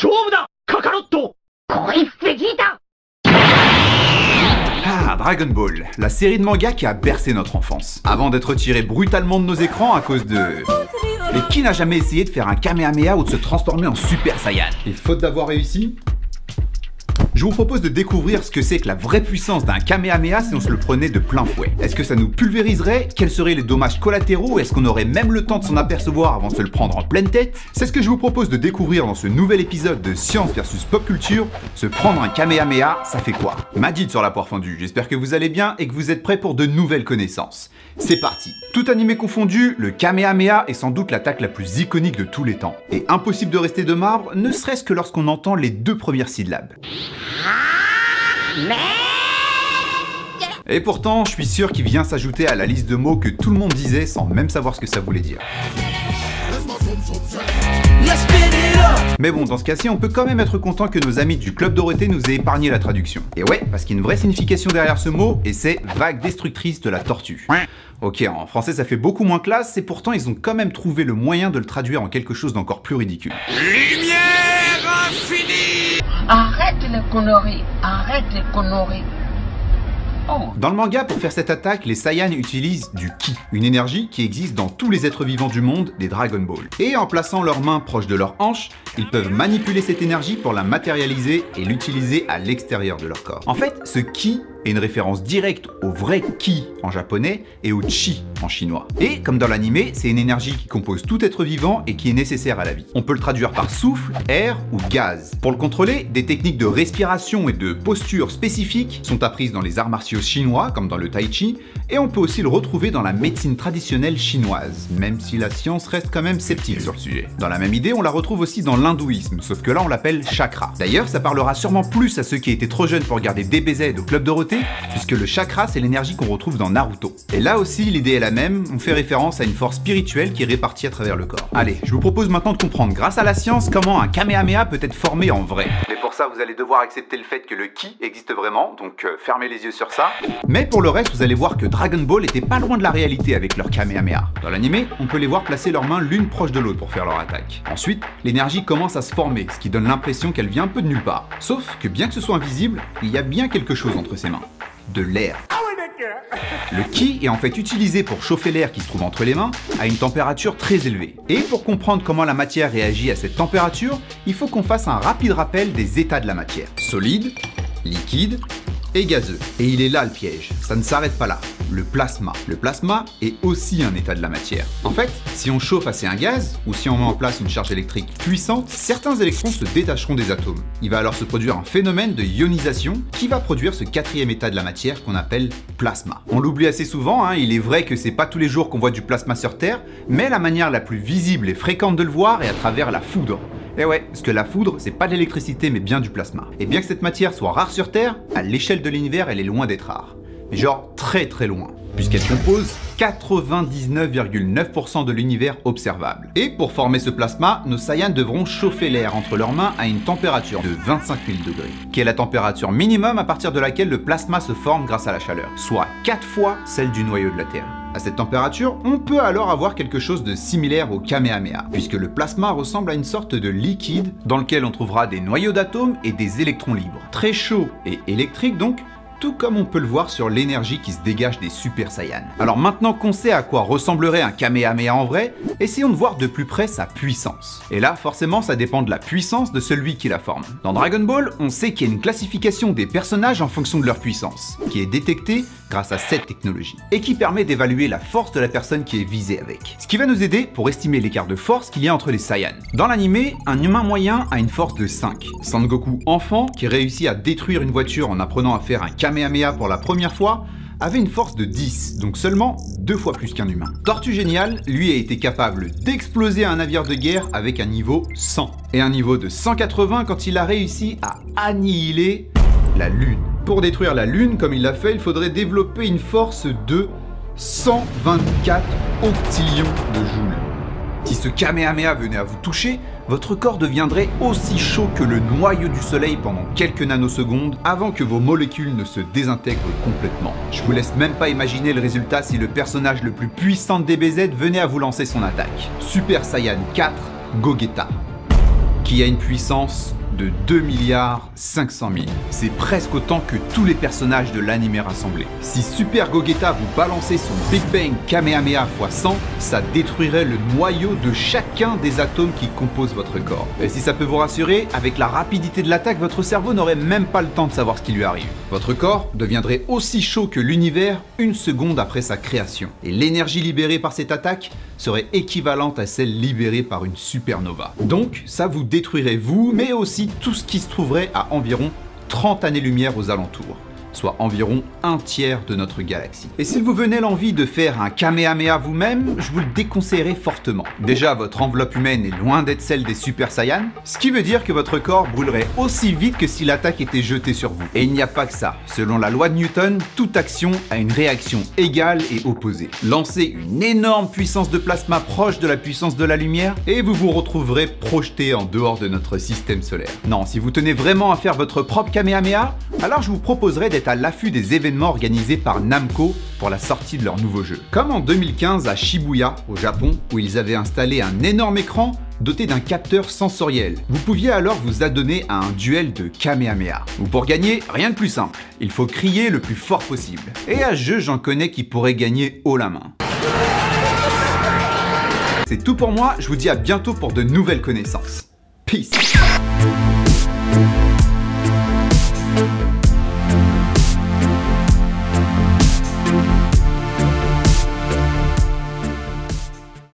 勝負だカカロット恋すぎだ Ah, Dragon Ball, la série de manga qui a bercé notre enfance. Avant d'être retiré brutalement de nos écrans à cause de... Mais qui n'a jamais essayé de faire un Kamehameha ou de se transformer en Super Saiyan Et faute d'avoir réussi je vous propose de découvrir ce que c'est que la vraie puissance d'un Kamehameha si on se le prenait de plein fouet. Est-ce que ça nous pulvériserait? Quels seraient les dommages collatéraux? Est-ce qu'on aurait même le temps de s'en apercevoir avant de se le prendre en pleine tête? C'est ce que je vous propose de découvrir dans ce nouvel épisode de Science versus Pop Culture. Se prendre un Kamehameha, ça fait quoi? Majid sur la poire fendue, j'espère que vous allez bien et que vous êtes prêts pour de nouvelles connaissances. C'est parti Tout animé confondu, le Kamehameha est sans doute l'attaque la plus iconique de tous les temps. Et impossible de rester de marbre, ne serait-ce que lorsqu'on entend les deux premières syllabes. Et pourtant, je suis sûr qu'il vient s'ajouter à la liste de mots que tout le monde disait sans même savoir ce que ça voulait dire. Mais bon, dans ce cas-ci, on peut quand même être content que nos amis du Club Dorothée nous aient épargné la traduction. Et ouais, parce qu'il y a une vraie signification derrière ce mot, et c'est vague destructrice de la tortue. Ok, en français ça fait beaucoup moins classe, et pourtant ils ont quand même trouvé le moyen de le traduire en quelque chose d'encore plus ridicule. Oh. Dans le manga, pour faire cette attaque, les Saiyans utilisent du Ki, une énergie qui existe dans tous les êtres vivants du monde des Dragon Ball. Et en plaçant leurs mains proches de leurs hanches, ils peuvent manipuler cette énergie pour la matérialiser et l'utiliser à l'extérieur de leur corps. En fait, ce Ki est une référence directe au vrai Ki en japonais et au Chi en chinois. Et comme dans l'animé, c'est une énergie qui compose tout être vivant et qui est nécessaire à la vie. On peut le traduire par souffle, air ou gaz. Pour le contrôler, des techniques de respiration et de posture spécifiques sont apprises dans les arts martiaux chinois comme dans le tai chi et on peut aussi le retrouver dans la médecine traditionnelle chinoise, même si la science reste quand même sceptique sur le sujet. Dans la même idée, on la retrouve aussi dans l'hindouisme, sauf que là on l'appelle chakra. D'ailleurs, ça parlera sûrement plus à ceux qui étaient trop jeunes pour regarder DBZ au Club Dorothée puisque le chakra c'est l'énergie qu'on retrouve dans Naruto. Et là aussi l'idée est la même, on fait référence à une force spirituelle qui est répartie à travers le corps. Allez, je vous propose maintenant de comprendre grâce à la science comment un Kamehameha peut être formé en vrai. Mais pour ça vous allez devoir accepter le fait que le Ki existe vraiment, donc euh, fermez les yeux sur ça. Mais pour le reste vous allez voir que Dragon Ball était pas loin de la réalité avec leur Kamehameha. Dans l'animé, on peut les voir placer leurs mains l'une proche de l'autre pour faire leur attaque. Ensuite, l'énergie commence à se former, ce qui donne l'impression qu'elle vient un peu de nulle part. Sauf que bien que ce soit invisible, il y a bien quelque chose entre ses mains de l'air. Le ki est en fait utilisé pour chauffer l'air qui se trouve entre les mains à une température très élevée. Et pour comprendre comment la matière réagit à cette température, il faut qu'on fasse un rapide rappel des états de la matière. Solide, liquide et gazeux. Et il est là le piège, ça ne s'arrête pas là le plasma. Le plasma est aussi un état de la matière. En fait, si on chauffe assez un gaz, ou si on met en place une charge électrique puissante, certains électrons se détacheront des atomes. Il va alors se produire un phénomène de ionisation qui va produire ce quatrième état de la matière qu'on appelle plasma. On l'oublie assez souvent, hein, il est vrai que c'est pas tous les jours qu'on voit du plasma sur Terre, mais la manière la plus visible et fréquente de le voir est à travers la foudre. Et eh ouais, parce que la foudre, c'est pas de l'électricité mais bien du plasma. Et bien que cette matière soit rare sur Terre, à l'échelle de l'univers, elle est loin d'être rare genre très très loin, puisqu'elle compose 99,9% de l'univers observable. Et pour former ce plasma, nos Saiyans devront chauffer l'air entre leurs mains à une température de 25 000 degrés, qui est la température minimum à partir de laquelle le plasma se forme grâce à la chaleur, soit 4 fois celle du noyau de la Terre. À cette température, on peut alors avoir quelque chose de similaire au Kamehameha, puisque le plasma ressemble à une sorte de liquide dans lequel on trouvera des noyaux d'atomes et des électrons libres. Très chaud et électrique donc, tout comme on peut le voir sur l'énergie qui se dégage des Super Saiyans. Alors maintenant qu'on sait à quoi ressemblerait un Kamehameha en vrai, essayons de voir de plus près sa puissance. Et là, forcément, ça dépend de la puissance de celui qui la forme. Dans Dragon Ball, on sait qu'il y a une classification des personnages en fonction de leur puissance, qui est détectée grâce à cette technologie, et qui permet d'évaluer la force de la personne qui est visée avec. Ce qui va nous aider pour estimer l'écart de force qu'il y a entre les Saiyans. Dans l'animé, un humain moyen a une force de 5. Sangoku enfant, qui réussit à détruire une voiture en apprenant à faire un Kamehameha pour la première fois, avait une force de 10, donc seulement deux fois plus qu'un humain. Tortue Génial, lui, a été capable d'exploser un navire de guerre avec un niveau 100, et un niveau de 180 quand il a réussi à annihiler la Lune. Pour détruire la Lune comme il l'a fait, il faudrait développer une force de 124 octillions de joules. Si ce Kamehameha venait à vous toucher, votre corps deviendrait aussi chaud que le noyau du soleil pendant quelques nanosecondes avant que vos molécules ne se désintègrent complètement. Je vous laisse même pas imaginer le résultat si le personnage le plus puissant de DBZ venait à vous lancer son attaque. Super Saiyan 4 Gogeta qui a une puissance de 2 milliards 500 000. C'est presque autant que tous les personnages de l'anime rassemblés. Si Super Gogeta vous balançait son Big Bang Kamehameha x 100, ça détruirait le noyau de chacun des atomes qui composent votre corps. Et si ça peut vous rassurer, avec la rapidité de l'attaque, votre cerveau n'aurait même pas le temps de savoir ce qui lui arrive. Votre corps deviendrait aussi chaud que l'univers une seconde après sa création. Et l'énergie libérée par cette attaque serait équivalente à celle libérée par une supernova. Donc, ça vous détruirait vous, mais aussi tout ce qui se trouverait à environ 30 années-lumière aux alentours soit environ un tiers de notre galaxie. Et s'il vous venait l'envie de faire un Kamehameha vous-même, je vous le déconseillerais fortement. Déjà, votre enveloppe humaine est loin d'être celle des Super Saiyans, ce qui veut dire que votre corps brûlerait aussi vite que si l'attaque était jetée sur vous. Et il n'y a pas que ça. Selon la loi de Newton, toute action a une réaction égale et opposée. Lancez une énorme puissance de plasma proche de la puissance de la lumière et vous vous retrouverez projeté en dehors de notre système solaire. Non, si vous tenez vraiment à faire votre propre Kamehameha, alors je vous proposerais d'être à l'affût des événements organisés par Namco pour la sortie de leur nouveau jeu. Comme en 2015 à Shibuya, au Japon, où ils avaient installé un énorme écran doté d'un capteur sensoriel. Vous pouviez alors vous adonner à un duel de Kamehameha. Ou pour gagner, rien de plus simple. Il faut crier le plus fort possible. Et à ce jeu, j'en connais qui pourraient gagner haut la main. C'est tout pour moi, je vous dis à bientôt pour de nouvelles connaissances. Peace